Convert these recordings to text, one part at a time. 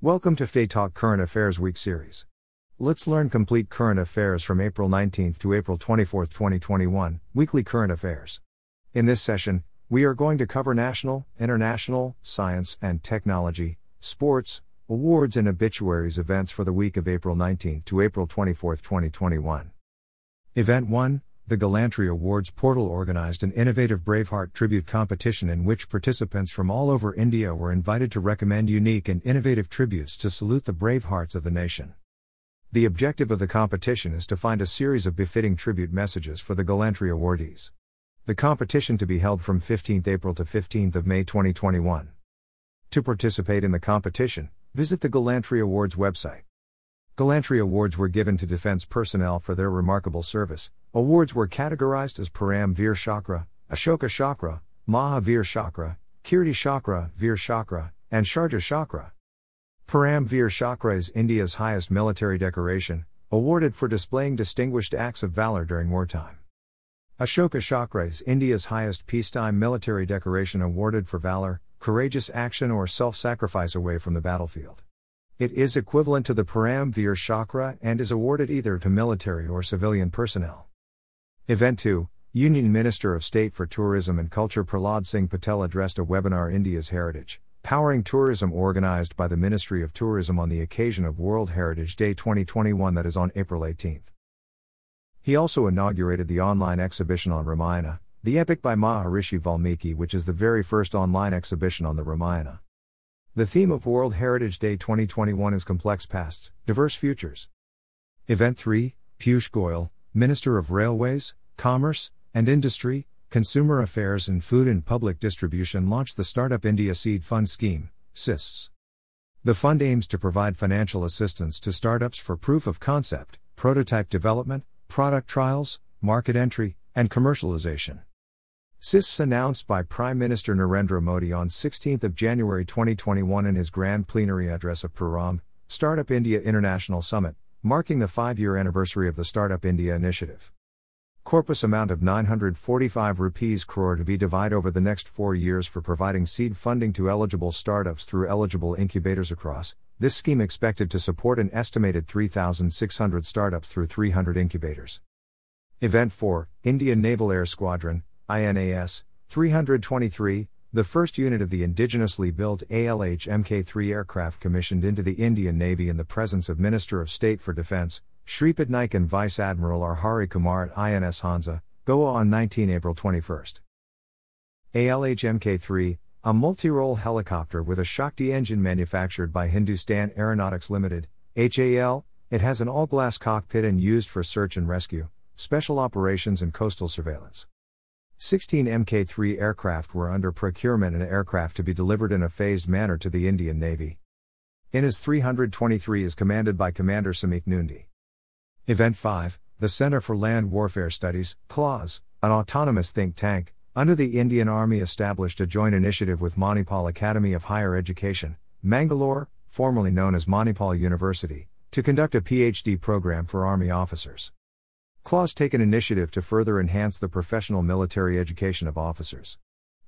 Welcome to Fay Talk Current Affairs Week series. Let's learn complete current affairs from April 19th to April 24th, 2021, weekly current affairs. In this session, we are going to cover national, international, science and technology, sports, awards and obituaries events for the week of April 19th to April 24th, 2021. Event 1 the Gallantry Awards portal organized an innovative Braveheart tribute competition in which participants from all over India were invited to recommend unique and innovative tributes to salute the brave hearts of the nation. The objective of the competition is to find a series of befitting tribute messages for the Gallantry awardees. The competition to be held from 15th April to 15th of May 2021. To participate in the competition, visit the Gallantry Awards website. Gallantry Awards were given to defense personnel for their remarkable service, Awards were categorized as Param Veer Chakra, Ashoka Chakra, Mahavir Chakra, Kirti Chakra, Veer Chakra, and Shaurya Chakra. Param Veer Chakra is India's highest military decoration, awarded for displaying distinguished acts of valor during wartime. Ashoka Chakra is India's highest peacetime military decoration awarded for valor, courageous action, or self sacrifice away from the battlefield. It is equivalent to the Param Veer Chakra and is awarded either to military or civilian personnel. Event 2 Union Minister of State for Tourism and Culture Prahlad Singh Patel addressed a webinar India's Heritage, Powering Tourism organized by the Ministry of Tourism on the occasion of World Heritage Day 2021 that is on April 18. He also inaugurated the online exhibition on Ramayana, the epic by Maharishi Valmiki, which is the very first online exhibition on the Ramayana. The theme of World Heritage Day 2021 is Complex Pasts, Diverse Futures. Event 3 Piyush Goyal, Minister of Railways, Commerce and Industry, Consumer Affairs and Food and Public Distribution launched the Startup India Seed Fund Scheme, SISS. The fund aims to provide financial assistance to startups for proof of concept, prototype development, product trials, market entry, and commercialization. SISS announced by Prime Minister Narendra Modi on 16 January 2021 in his grand plenary address of Prarambh, Startup India International Summit, marking the five year anniversary of the Startup India initiative. Corpus amount of 945 rupees crore to be divided over the next four years for providing seed funding to eligible startups through eligible incubators across. This scheme expected to support an estimated 3,600 startups through 300 incubators. Event 4 Indian Naval Air Squadron, INAS, 323, the first unit of the indigenously built ALH Mk 3 aircraft commissioned into the Indian Navy in the presence of Minister of State for Defense, Shripad Naik and Vice Admiral R. Hari Kumar at INS Hansa, Goa on 19 April 21. ALH Mk 3, a multi role helicopter with a Shakti engine manufactured by Hindustan Aeronautics Limited, HAL, it has an all glass cockpit and used for search and rescue, special operations, and coastal surveillance. 16 Mk 3 aircraft were under procurement and aircraft to be delivered in a phased manner to the Indian Navy. INAS 323 is commanded by Commander Samik Nundi. Event 5 The Center for Land Warfare Studies, CLAWS, an autonomous think tank, under the Indian Army established a joint initiative with Manipal Academy of Higher Education, Mangalore, formerly known as Manipal University, to conduct a PhD program for Army officers. CLAWS take an initiative to further enhance the professional military education of officers.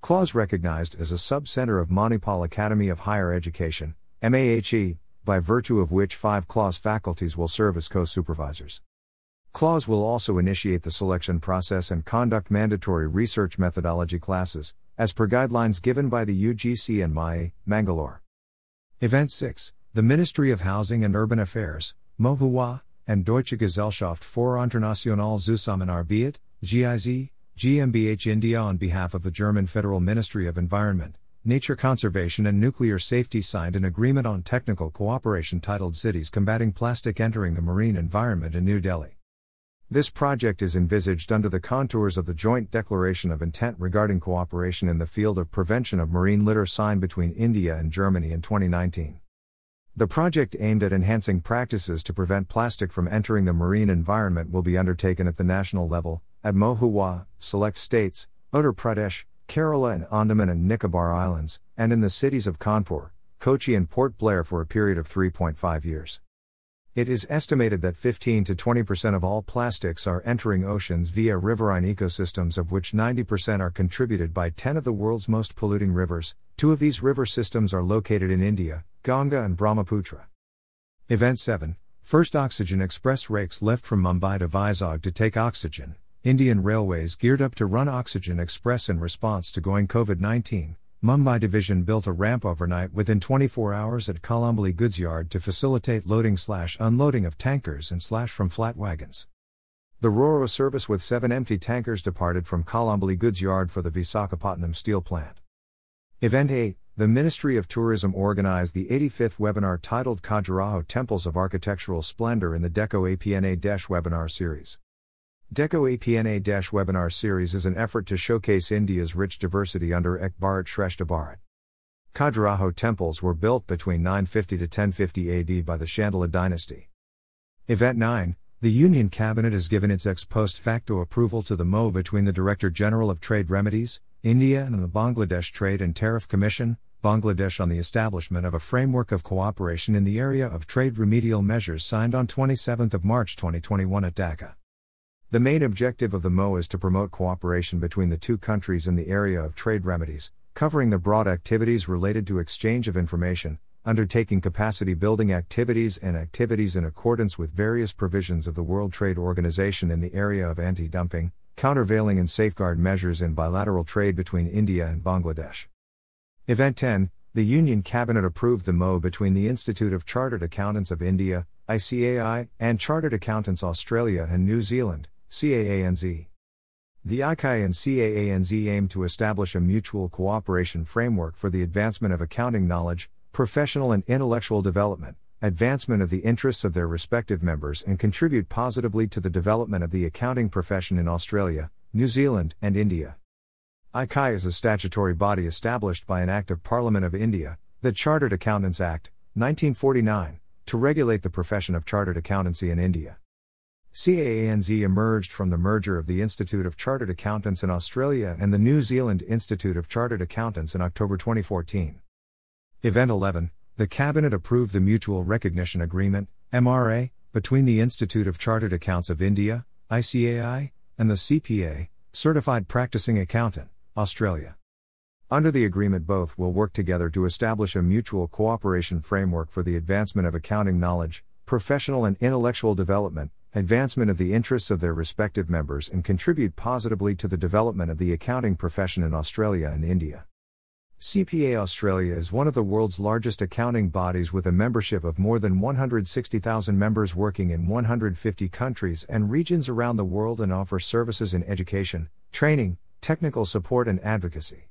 CLAWS recognized as a sub-center of Manipal Academy of Higher Education, MAHE, by virtue of which five CLAWS faculties will serve as co-supervisors. CLAWS will also initiate the selection process and conduct mandatory research methodology classes, as per guidelines given by the UGC and MAE, Mangalore. Event 6 The Ministry of Housing and Urban Affairs, MOHUA, and Deutsche Gesellschaft für internationale Zusammenarbeit, GIZ, GmbH India on behalf of the German Federal Ministry of Environment, Nature Conservation and Nuclear Safety signed an agreement on technical cooperation titled Cities Combating Plastic Entering the Marine Environment in New Delhi. This project is envisaged under the contours of the Joint Declaration of Intent regarding cooperation in the field of prevention of marine litter signed between India and Germany in 2019. The project aimed at enhancing practices to prevent plastic from entering the marine environment will be undertaken at the national level, at MOHUA, select states, Uttar Pradesh, Kerala and Andaman and Nicobar Islands, and in the cities of Kanpur, Kochi and Port Blair for a period of 3.5 years. It is estimated that 15 to 20% of all plastics are entering oceans via riverine ecosystems, of which 90% are contributed by 10 of the world's most polluting rivers. Two of these river systems are located in India Ganga and Brahmaputra. Event 7 First Oxygen Express rakes left from Mumbai to Vizag to take oxygen. Indian Railways geared up to run Oxygen Express in response to going COVID 19. Mumbai Division built a ramp overnight within 24 hours at Kalamboli Goods Yard to facilitate loading slash unloading of tankers and slash from flat wagons. The Roro service with seven empty tankers departed from Kalamboli Goods Yard for the Visakhapatnam steel plant. Event 8 The Ministry of Tourism organized the 85th webinar titled Khajuraho Temples of Architectural Splendor in the Dekho Apna webinar series. Dekho Apna webinar series is an effort to showcase India's rich diversity under Ek Bharat Shrestha Bharat. Khajuraho temples were built between 950 to 1050 AD by the Chandela dynasty. Event 9 The Union Cabinet has given its ex post facto approval to the MO between the Director General of Trade Remedies, India, and the Bangladesh Trade and Tariff Commission, Bangladesh on the establishment of a framework of cooperation in the area of trade remedial measures signed on 27 March 2021 at Dhaka. The main objective of the MO is to promote cooperation between the two countries in the area of trade remedies, covering the broad activities related to exchange of information, undertaking capacity building activities and activities in accordance with various provisions of the World Trade Organization in the area of anti dumping, countervailing, and safeguard measures in bilateral trade between India and Bangladesh. Event 10 The Union Cabinet approved the MO between the Institute of Chartered Accountants of India, ICAI, and Chartered Accountants Australia and New Zealand, CAANZ. The ICAI and CAANZ aim to establish a mutual cooperation framework for the advancement of accounting knowledge, professional and intellectual development, advancement of the interests of their respective members, and contribute positively to the development of the accounting profession in Australia, New Zealand, and India. ICAI is a statutory body established by an Act of Parliament of India, the Chartered Accountants Act, 1949, to regulate the profession of chartered accountancy in India. CAANZ emerged from the merger of the Institute of Chartered Accountants in Australia and the New Zealand Institute of Chartered Accountants in October 2014. Event 11 The Cabinet approved the Mutual Recognition Agreement, MRA, between the Institute of Chartered Accounts of India, ICAI, and the CPA, Certified Practicing Accountant, Australia. Under the agreement, both will work together to establish a mutual cooperation framework for the advancement of accounting knowledge, professional and intellectual development, advancement of the interests of their respective members and contribute positively to the development of the accounting profession in Australia and India. CPA Australia is one of the world's largest accounting bodies with a membership of more than 160,000 members working in 150 countries and regions around the world and offers services in education, training, technical support, and advocacy.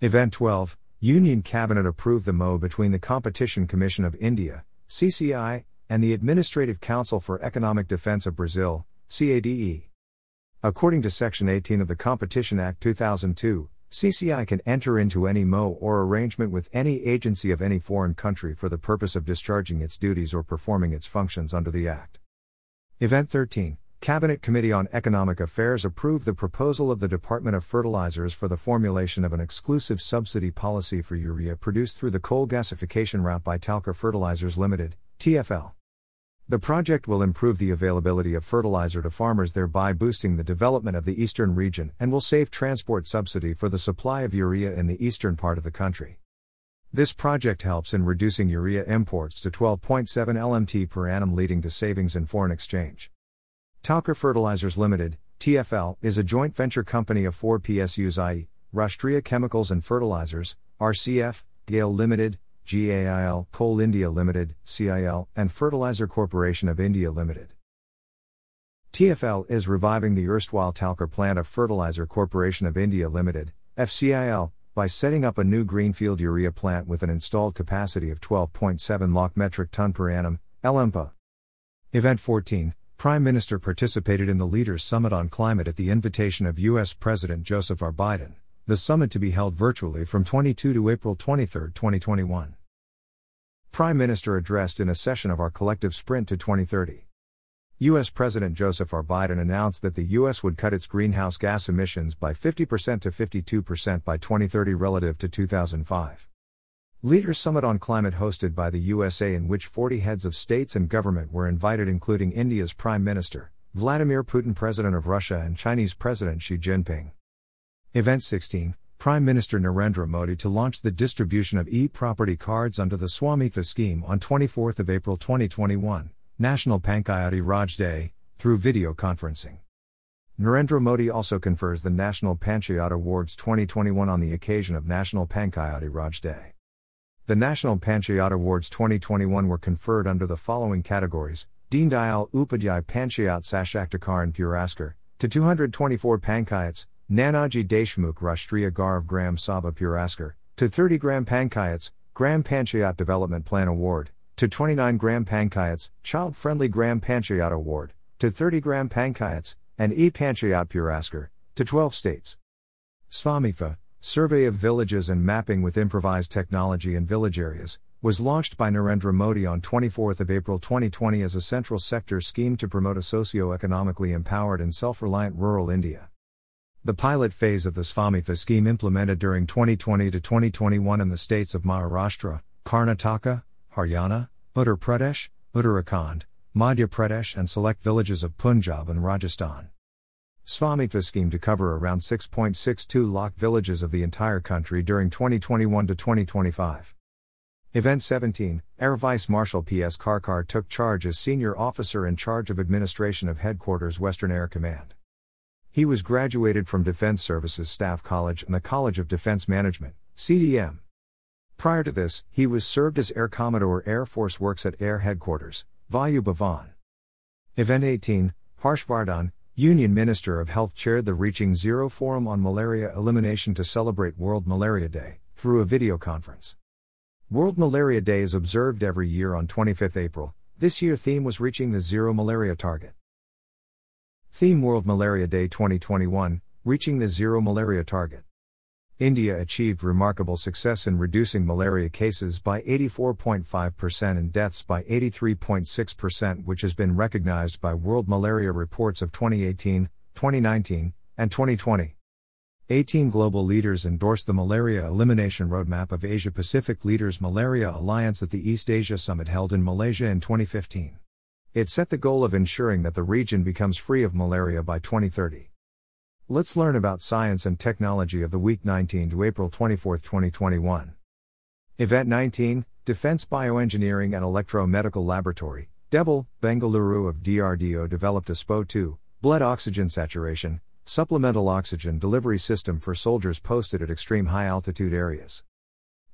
Event 12 Union Cabinet approved the MO between the Competition Commission of India, CCI, and the Administrative Council for Economic Defense of Brazil, CADE. According to Section 18 of the Competition Act 2002, CCI can enter into any MO or arrangement with any agency of any foreign country for the purpose of discharging its duties or performing its functions under the Act. Event 13 Cabinet Committee on Economic Affairs approved the proposal of the Department of Fertilizers for the formulation of an exclusive subsidy policy for urea produced through the coal gasification route by Talcher Fertilizers Limited, TFL. The project will improve the availability of fertilizer to farmers, thereby boosting the development of the eastern region, and will save transport subsidy for the supply of urea in the eastern part of the country. This project helps in reducing urea imports to 12.7 LMT per annum, leading to savings in foreign exchange. Talcher Fertilizers Limited, TFL, is a joint venture company of four PSUs i.e., Rashtriya Chemicals and Fertilizers, RCF, GAIL Limited, GAIL, Coal India Limited, CIL, and Fertilizer Corporation of India Limited. TFL is reviving the erstwhile Talcher plant of Fertilizer Corporation of India Limited, FCIL, by setting up a new greenfield urea plant with an installed capacity of 12.7 lakh metric ton per annum, LMPA. Event 14 Prime Minister participated in the Leaders Summit on Climate at the invitation of U.S. President Joseph R. Biden the summit to be held virtually from 22 to April 23, 2021. Prime Minister addressed in a session of our collective sprint to 2030. U.S. President Joseph R. Biden announced that the U.S. would cut its greenhouse gas emissions by 50% to 52% by 2030 relative to 2005. Leaders Summit on Climate hosted by the USA, in which 40 heads of states and government were invited, including India's Prime Minister, Vladimir Putin, President of Russia, and Chinese President Xi Jinping. Event 16 Prime Minister Narendra Modi to launch the distribution of e property cards under the Swamitva scheme on 24 April 2021, National Panchayati Raj Day, through video conferencing. Narendra Modi also confers the National Panchayat Awards 2021 on the occasion of National Panchayati Raj Day. The National Panchayat Awards 2021 were conferred under the following categories Deen Dayal Upadhyay Panchayat Sashaktikar Puraskar, to 224 Panchayats, Nanaji Deshmukh Rashtriya Gaurav Gram Sabha Puraskar, to 30 Gram Panchayats, Gram Panchayat Development Plan Award, to 29 Gram Panchayats, Child Friendly Gram Panchayat Award, to 30 Gram Panchayats, and E Panchayat Puraskar, to 12 states. Swamitva, Survey of Villages and Mapping with Improvised Technology in Village Areas, was launched by Narendra Modi on 24 April 2020 as a central sector scheme to promote a socio-economically empowered and self-reliant rural India. The pilot phase of the Swamitva scheme implemented during 2020 to 2021 in the states of Maharashtra, Karnataka, Haryana, Uttar Pradesh, Uttarakhand, Madhya Pradesh and select villages of Punjab and Rajasthan. Swamitva scheme to cover around 6.62 lakh villages of the entire country during 2021 to 2025. Event 17 Air Vice Marshal P.S. Karkar took charge as Senior Officer in charge of Administration of Headquarters Western Air Command. He was graduated from Defense Services Staff College and the College of Defense Management, CDM. Prior to this, he was served as Air Commodore Air Force Works at Air Headquarters, Vayu Bhavan. Event 18 Harshvardhan, Union Minister of Health chaired the Reaching Zero Forum on Malaria Elimination to celebrate World Malaria Day, through a video conference. World Malaria Day is observed every year on 25 April. This year theme was reaching the zero malaria target. Theme World Malaria Day 2021, reaching the zero malaria target. India achieved remarkable success in reducing malaria cases by 84.5% and deaths by 83.6%, which has been recognized by World Malaria Reports of 2018, 2019, and 2020. 18 global leaders endorsed the Malaria Elimination Roadmap of Asia Pacific Leaders Malaria Alliance at the East Asia Summit held in Malaysia in 2015. It set the goal of ensuring that the region becomes free of malaria by 2030. Let's learn about science and technology of the week 19 to April 24, 2021. Event 19 Defense Bioengineering and Electro-Medical Laboratory, DEBEL, Bengaluru of DRDO developed a SPO2, blood oxygen saturation, supplemental oxygen delivery system for soldiers posted at extreme high altitude areas.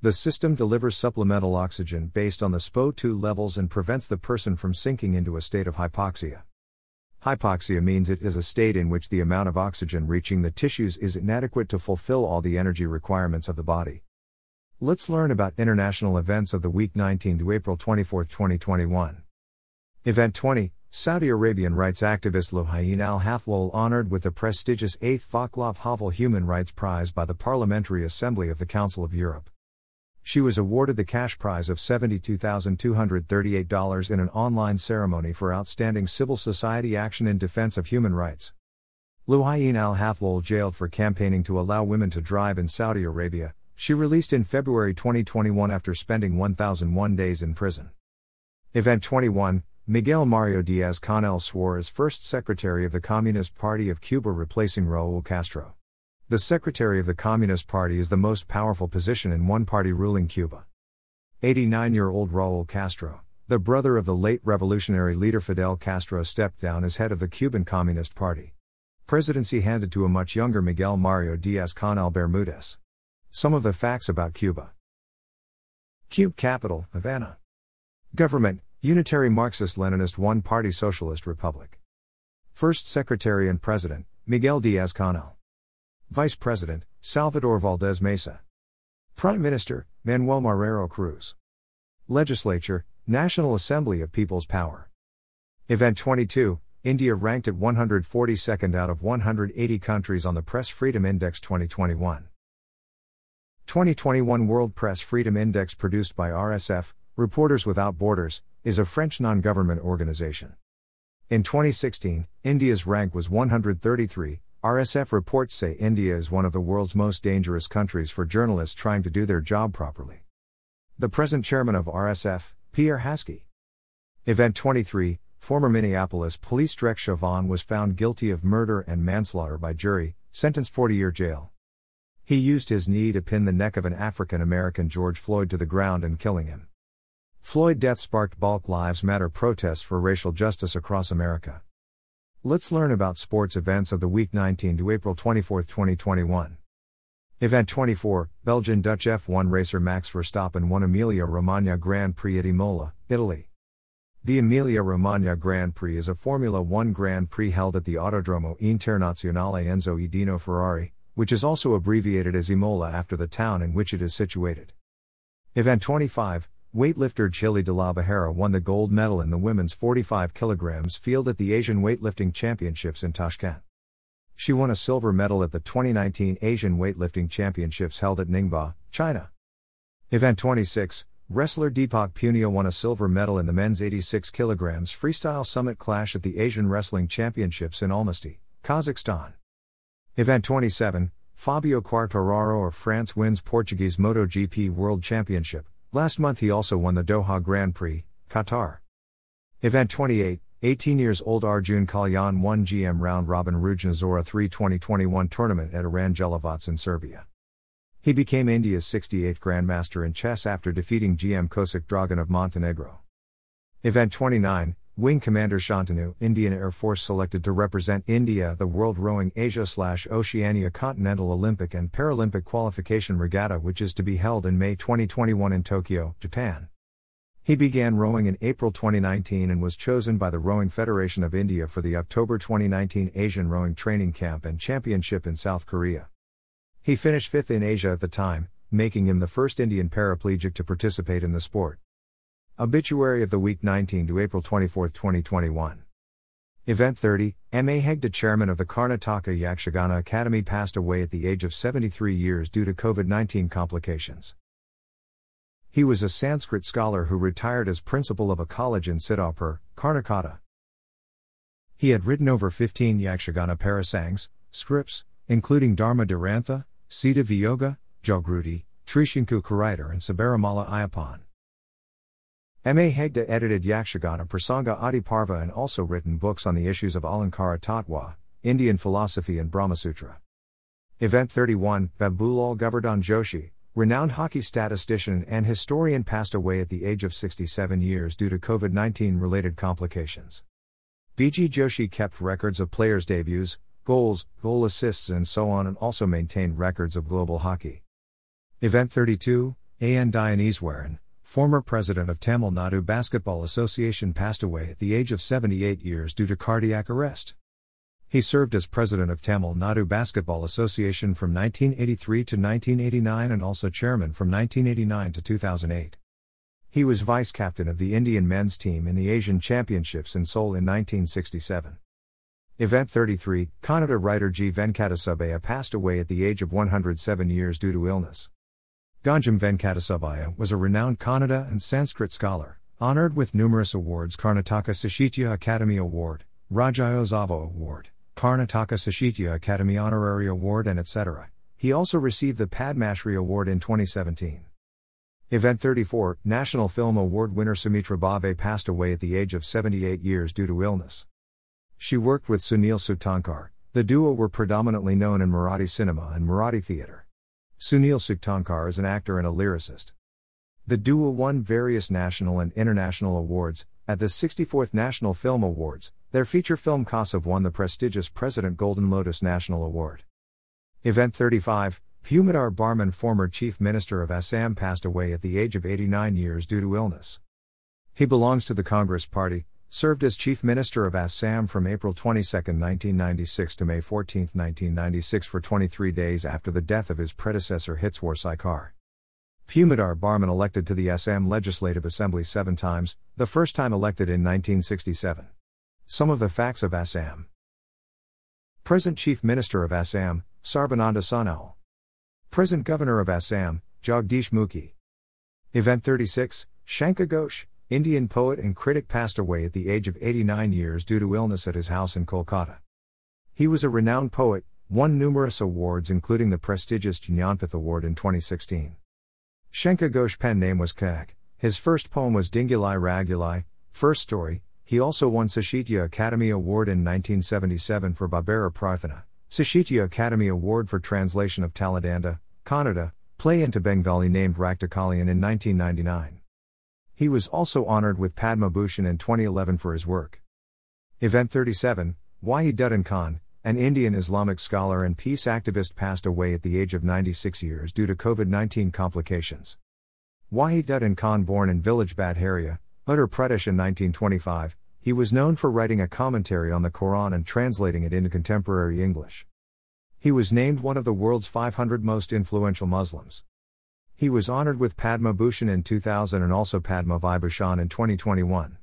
The system delivers supplemental oxygen based on the SPO2 levels and prevents the person from sinking into a state of hypoxia. Hypoxia means it is a state in which the amount of oxygen reaching the tissues is inadequate to fulfill all the energy requirements of the body. Let's learn about international events of the week 19 to April 24, 2021. Event 20 Saudi Arabian rights activist Loujain Al Hathloul honored with the prestigious 8th Vaclav Havel Human Rights Prize by the Parliamentary Assembly of the Council of Europe. She was awarded the cash prize of $72,238 in an online ceremony for outstanding civil society action in defense of human rights. Loujain al Hathloul jailed for campaigning to allow women to drive in Saudi Arabia, she released in February 2021 after spending 1,001 days in prison. Event 21 Miguel Mario Diaz Canel swore as first secretary of the Communist Party of Cuba, replacing Raul Castro. The Secretary of the Communist Party is the most powerful position in one party ruling Cuba. 89 year old Raul Castro, the brother of the late revolutionary leader Fidel Castro, stepped down as head of the Cuban Communist Party. Presidency handed to a much younger Miguel Mario Diaz Canel Bermudez. Some of the facts about Cuba Cube capital, Havana. Government, Unitary Marxist Leninist One Party Socialist Republic. First Secretary and President, Miguel Diaz Canel. Vice President, Salvador Valdez Mesa. Prime Minister, Manuel Marrero Cruz. Legislature, National Assembly of People's Power. Event 22, India ranked at 142nd out of 180 countries on the Press Freedom Index 2021. 2021 World Press Freedom Index produced by RSF, Reporters Without Borders, is a French non government organization. In 2016, India's rank was 133, RSF reports say India is one of the world's most dangerous countries for journalists trying to do their job properly. The present chairman of RSF, Pierre Haski. Event 23 Former Minneapolis police Derek Chauvin was found guilty of murder and manslaughter by jury, sentenced 40 year jail. He used his knee to pin the neck of an African American George Floyd to the ground and killing him. Floyd death sparked Black Lives Matter protests for racial justice across America. Let's learn about sports events of the week 19 to April 24, 2021. Event 24 Belgian Dutch F1 racer Max Verstappen won Emilia Romagna Grand Prix at Imola, Italy. The Emilia Romagna Grand Prix is a Formula One Grand Prix held at the Autodromo Internazionale Enzo Edino Ferrari, which is also abbreviated as Imola after the town in which it is situated. Event 25 Weightlifter Jhilli Dalabehera won the gold medal in the women's 45 kg field at the Asian Weightlifting Championships in Tashkent. She won a silver medal at the 2019 Asian Weightlifting Championships held at Ningbo, China. Event 26 Wrestler Deepak Punia won a silver medal in the men's 86 kg freestyle summit clash at the Asian Wrestling Championships in Almaty, Kazakhstan. Event 27 Fabio Quartararo of France wins Portuguese MotoGP World Championship, Last month he also won the Doha Grand Prix, Qatar. Event 28, 18 years old Arjun Kalyan won GM Round Robin Rujnazora 3 2021 tournament at Aranjelovac in Serbia. He became India's 68th Grandmaster in chess after defeating GM Kosik Dragan of Montenegro. Event 29, Wing Commander Shantanu, Indian Air Force selected to represent India the World Rowing Asia Oceania Continental Olympic and Paralympic Qualification Regatta which is to be held in May 2021 in Tokyo, Japan. He began rowing in April 2019 and was chosen by the Rowing Federation of India for the October 2019 Asian Rowing Training Camp and Championship in South Korea. He finished fifth in Asia at the time, making him the first Indian paraplegic to participate in the sport. Obituary of the week 19 to April 24, 2021. Event 30 M.A. Hegde, chairman of the Karnataka Yakshagana Academy, passed away at the age of 73 years due to COVID 19 complications. He was a Sanskrit scholar who retired as principal of a college in Siddhapur, Karnataka. He had written over 15 Yakshagana parasangs, scripts, including Dharma Durantha, Sita Viyoga, Jogruti, Trishinku Karaiter, and Sabarimala Ayappan. M.A. Hegde edited Yakshagana Prasanga Adiparva and also written books on the issues of Alankara Tattva, Indian philosophy and Brahmasutra. Event 31 Babulal Govardhan Joshi, renowned hockey statistician and historian, passed away at the age of 67 years due to COVID 19 related complications. BG Joshi kept records of players' debuts, goals, goal assists, and so on, and also maintained records of global hockey. Event 32 A.N. Dionyswaran, former president of Tamil Nadu Basketball Association, passed away at the age of 78 years due to cardiac arrest. He served as president of Tamil Nadu Basketball Association from 1983 to 1989 and also chairman from 1989 to 2008. He was vice captain of the Indian men's team in the Asian Championships in Seoul in 1967. Event 33 Kannada writer G. Venkatasubbiah passed away at the age of 107 years due to illness. Ganjam Venkatasubbiah was a renowned Kannada and Sanskrit scholar, honored with numerous awards Karnataka Sahitya Academy Award, Rajyotsava Award, Karnataka Sahitya Academy Honorary Award, and etc. He also received the Padma Shri Award in 2017. Event 34 National Film Award winner Sumitra Bhave passed away at the age of 78 years due to illness. She worked with Sunil Sukhtankar. The duo were predominantly known in Marathi cinema and Marathi theatre. Sunil Sukhtankar is an actor and a lyricist. The duo won various national and international awards. At the 64th National Film Awards, their feature film Kasav won the prestigious President Golden Lotus National Award. Event 35 Bhumidhar Barman, former Chief Minister of Assam, passed away at the age of 89 years due to illness. He belongs to the Congress Party, served as Chief Minister of Assam from April 22, 1996 to May 14, 1996 for 23 days after the death of his predecessor Hitswar Sarkar. Bhumidhar Barman elected to the Assam Legislative Assembly seven times, the first time elected in 1967. Some of the facts of Assam. Present Chief Minister of Assam, Sarbananda Sonowal. Present Governor of Assam, Jagdish Mukhi. Event 36, Shankha Ghosh, Indian poet and critic passed away at the age of 89 years due to illness at his house in Kolkata. He was a renowned poet, won numerous awards including the prestigious Jnanpith Award in 2016. Shankha Ghosh pen name was Kaak. His first poem was Dingulai Ragulai, first story. He also won Sahitya Academy Award in 1977 for Babara Prarthana, Sahitya Academy Award for translation of Taladanda, Kannada, play into Bengali named Raktakalian in 1999. He was also honored with Padma Bhushan in 2011 for his work. Event 37 Wahid Wahiduddin Khan, an Indian Islamic scholar and peace activist, passed away at the age of 96 years due to COVID 19 complications. Wahid Wahiduddin Khan, born in village Badharia, Uttar Pradesh in 1925, he was known for writing a commentary on the Quran and translating it into contemporary English. He was named one of the world's 500 most influential Muslims. He was honored with Padma Bhushan in 2000 and also Padma Vibhushan in 2021.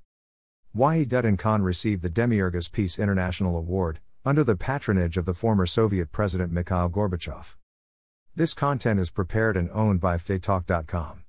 Wahiduddin Khan received the Demiurgus Peace International Award, under the patronage of the former Soviet President Mikhail Gorbachev. This content is prepared and owned by FTEtalk.com.